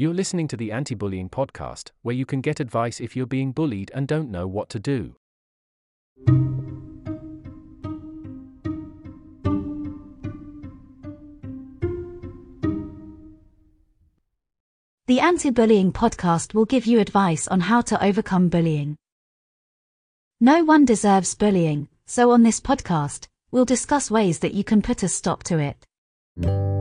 You're listening to the Anti Bullying Podcast, where you can get advice if you're being bullied and don't know what to do. The Anti Bullying Podcast will give you advice on how to overcome bullying. No one deserves bullying, so on this podcast, we'll discuss ways that you can put a stop to it.